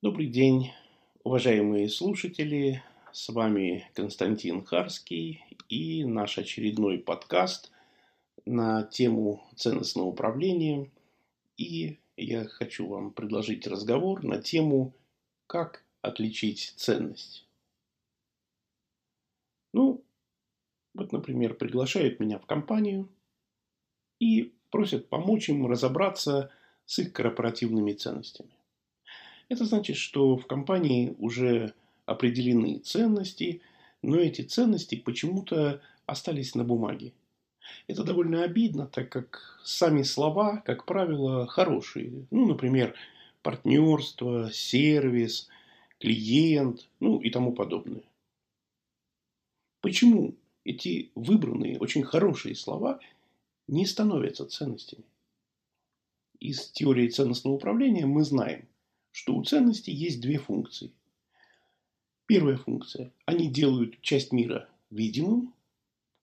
Добрый день, уважаемые слушатели. С вами Константин Харский и наш очередной подкаст на тему ценностного управления. И я хочу вам предложить разговор на тему «Как отличить ценность?». Ну, вот, например, приглашают меня в компанию и просят помочь им разобраться с их корпоративными ценностями. Это значит, что в компании уже определены ценности, но эти ценности почему-то остались на бумаге. Это довольно обидно, так как сами слова, как правило, хорошие. Ну, например, партнерство, сервис, клиент, ну и тому подобное. Почему эти выбранные, очень хорошие слова не становятся ценностями? Из теории ценностного управления мы знаем – что у ценностей есть две функции. Первая функция. Они делают часть мира видимым,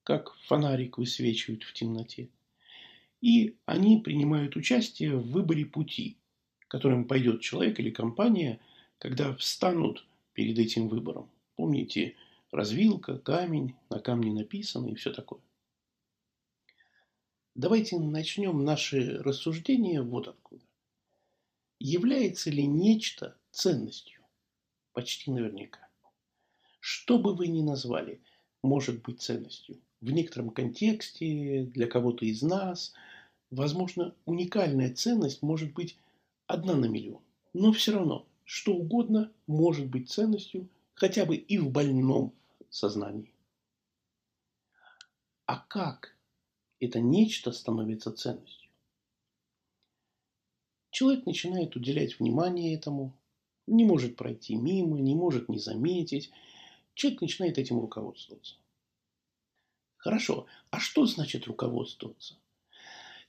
как фонарик высвечивает в темноте. И они принимают участие в выборе пути, которым пойдет человек или компания, когда встанут перед этим выбором. Помните, развилка, камень, на камне написано и все такое. Давайте начнем наши рассуждения вот откуда. Является ли нечто ценностью? Почти наверняка. Что бы вы ни назвали, может быть ценностью. В некотором контексте, для кого-то из нас, возможно, уникальная ценность может быть одна на миллион. Но все равно, что угодно может быть ценностью, хотя бы и в больном сознании. А как это нечто становится ценностью? Человек начинает уделять внимание этому, не может пройти мимо, не может не заметить. Человек начинает этим руководствоваться. Хорошо, а что значит руководствоваться?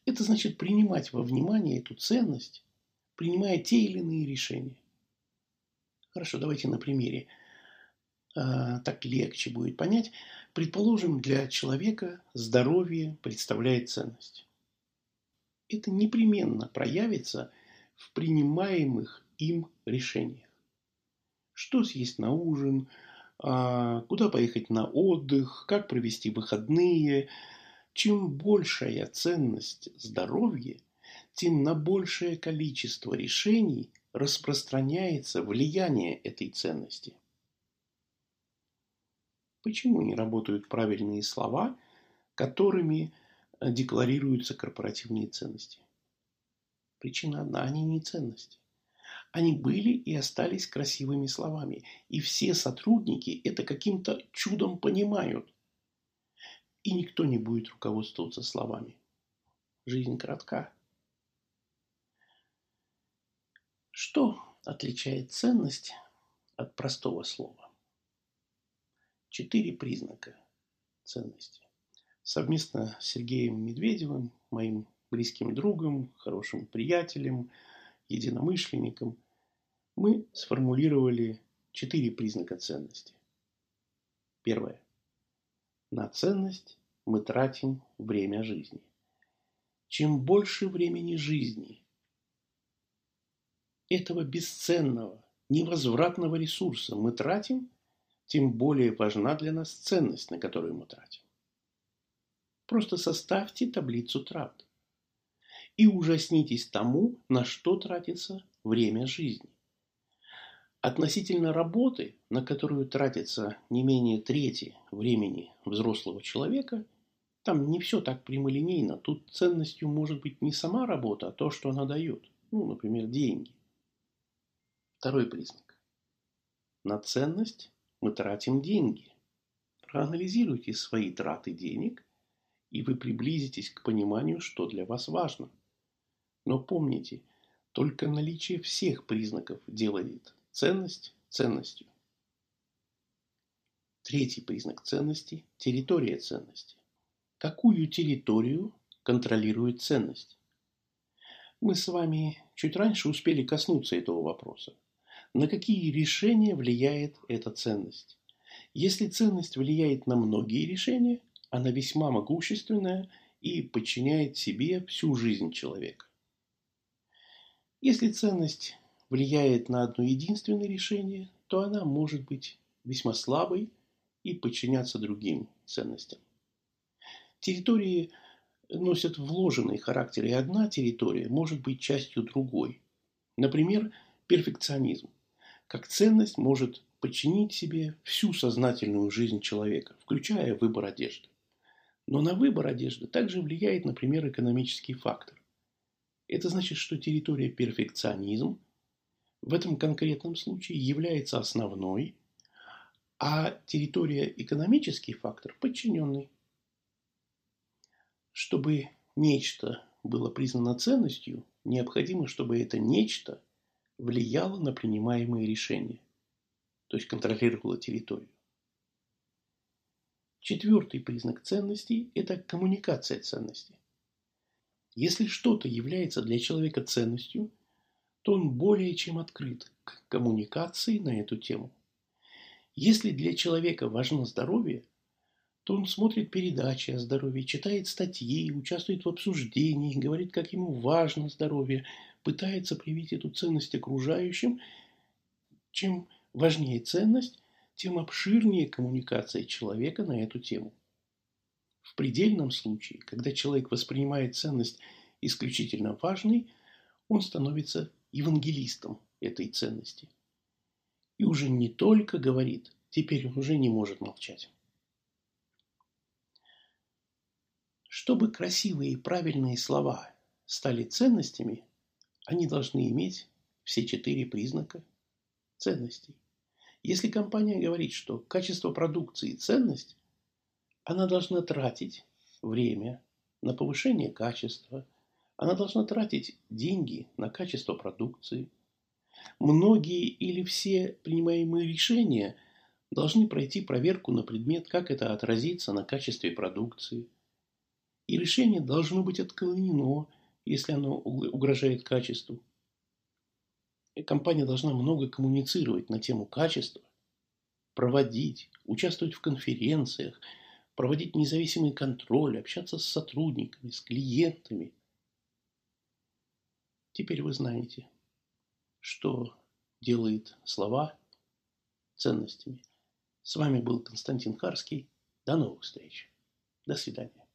Это значит принимать во внимание эту ценность, принимая те или иные решения. Хорошо, давайте на примере. А, так легче будет понять. Предположим, для человека здоровье представляет ценность это непременно проявится в принимаемых им решениях. Что съесть на ужин, а, куда поехать на отдых, как провести выходные. Чем большая ценность здоровья, тем на большее количество решений распространяется влияние этой ценности. Почему не работают правильные слова, которыми декларируются корпоративные ценности. Причина одна – они не ценности. Они были и остались красивыми словами. И все сотрудники это каким-то чудом понимают. И никто не будет руководствоваться словами. Жизнь коротка. Что отличает ценность от простого слова? Четыре признака ценности совместно с Сергеем Медведевым, моим близким другом, хорошим приятелем, единомышленником, мы сформулировали четыре признака ценности. Первое. На ценность мы тратим время жизни. Чем больше времени жизни этого бесценного, невозвратного ресурса мы тратим, тем более важна для нас ценность, на которую мы тратим. Просто составьте таблицу трат. И ужаснитесь тому, на что тратится время жизни. Относительно работы, на которую тратится не менее трети времени взрослого человека, там не все так прямолинейно. Тут ценностью может быть не сама работа, а то, что она дает. Ну, например, деньги. Второй признак. На ценность мы тратим деньги. Проанализируйте свои траты денег и вы приблизитесь к пониманию, что для вас важно. Но помните, только наличие всех признаков делает ценность ценностью. Третий признак ценности – территория ценности. Какую территорию контролирует ценность? Мы с вами чуть раньше успели коснуться этого вопроса. На какие решения влияет эта ценность? Если ценность влияет на многие решения, она весьма могущественная и подчиняет себе всю жизнь человека. Если ценность влияет на одно единственное решение, то она может быть весьма слабой и подчиняться другим ценностям. Территории носят вложенный характер, и одна территория может быть частью другой. Например, перфекционизм. Как ценность может подчинить себе всю сознательную жизнь человека, включая выбор одежды. Но на выбор одежды также влияет, например, экономический фактор. Это значит, что территория перфекционизм в этом конкретном случае является основной, а территория экономический фактор подчиненный. Чтобы нечто было признано ценностью, необходимо, чтобы это нечто влияло на принимаемые решения, то есть контролировало территорию. Четвертый признак ценностей – это коммуникация ценностей. Если что-то является для человека ценностью, то он более чем открыт к коммуникации на эту тему. Если для человека важно здоровье, то он смотрит передачи о здоровье, читает статьи, участвует в обсуждении, говорит, как ему важно здоровье, пытается привить эту ценность окружающим. Чем важнее ценность, тем обширнее коммуникация человека на эту тему. В предельном случае, когда человек воспринимает ценность исключительно важной, он становится евангелистом этой ценности. И уже не только говорит, теперь он уже не может молчать. Чтобы красивые и правильные слова стали ценностями, они должны иметь все четыре признака ценностей. Если компания говорит, что качество продукции – ценность, она должна тратить время на повышение качества, она должна тратить деньги на качество продукции. Многие или все принимаемые решения должны пройти проверку на предмет, как это отразится на качестве продукции. И решение должно быть отклонено, если оно угрожает качеству компания должна много коммуницировать на тему качества, проводить, участвовать в конференциях, проводить независимый контроль, общаться с сотрудниками, с клиентами. Теперь вы знаете, что делает слова ценностями. С вами был Константин Харский. До новых встреч. До свидания.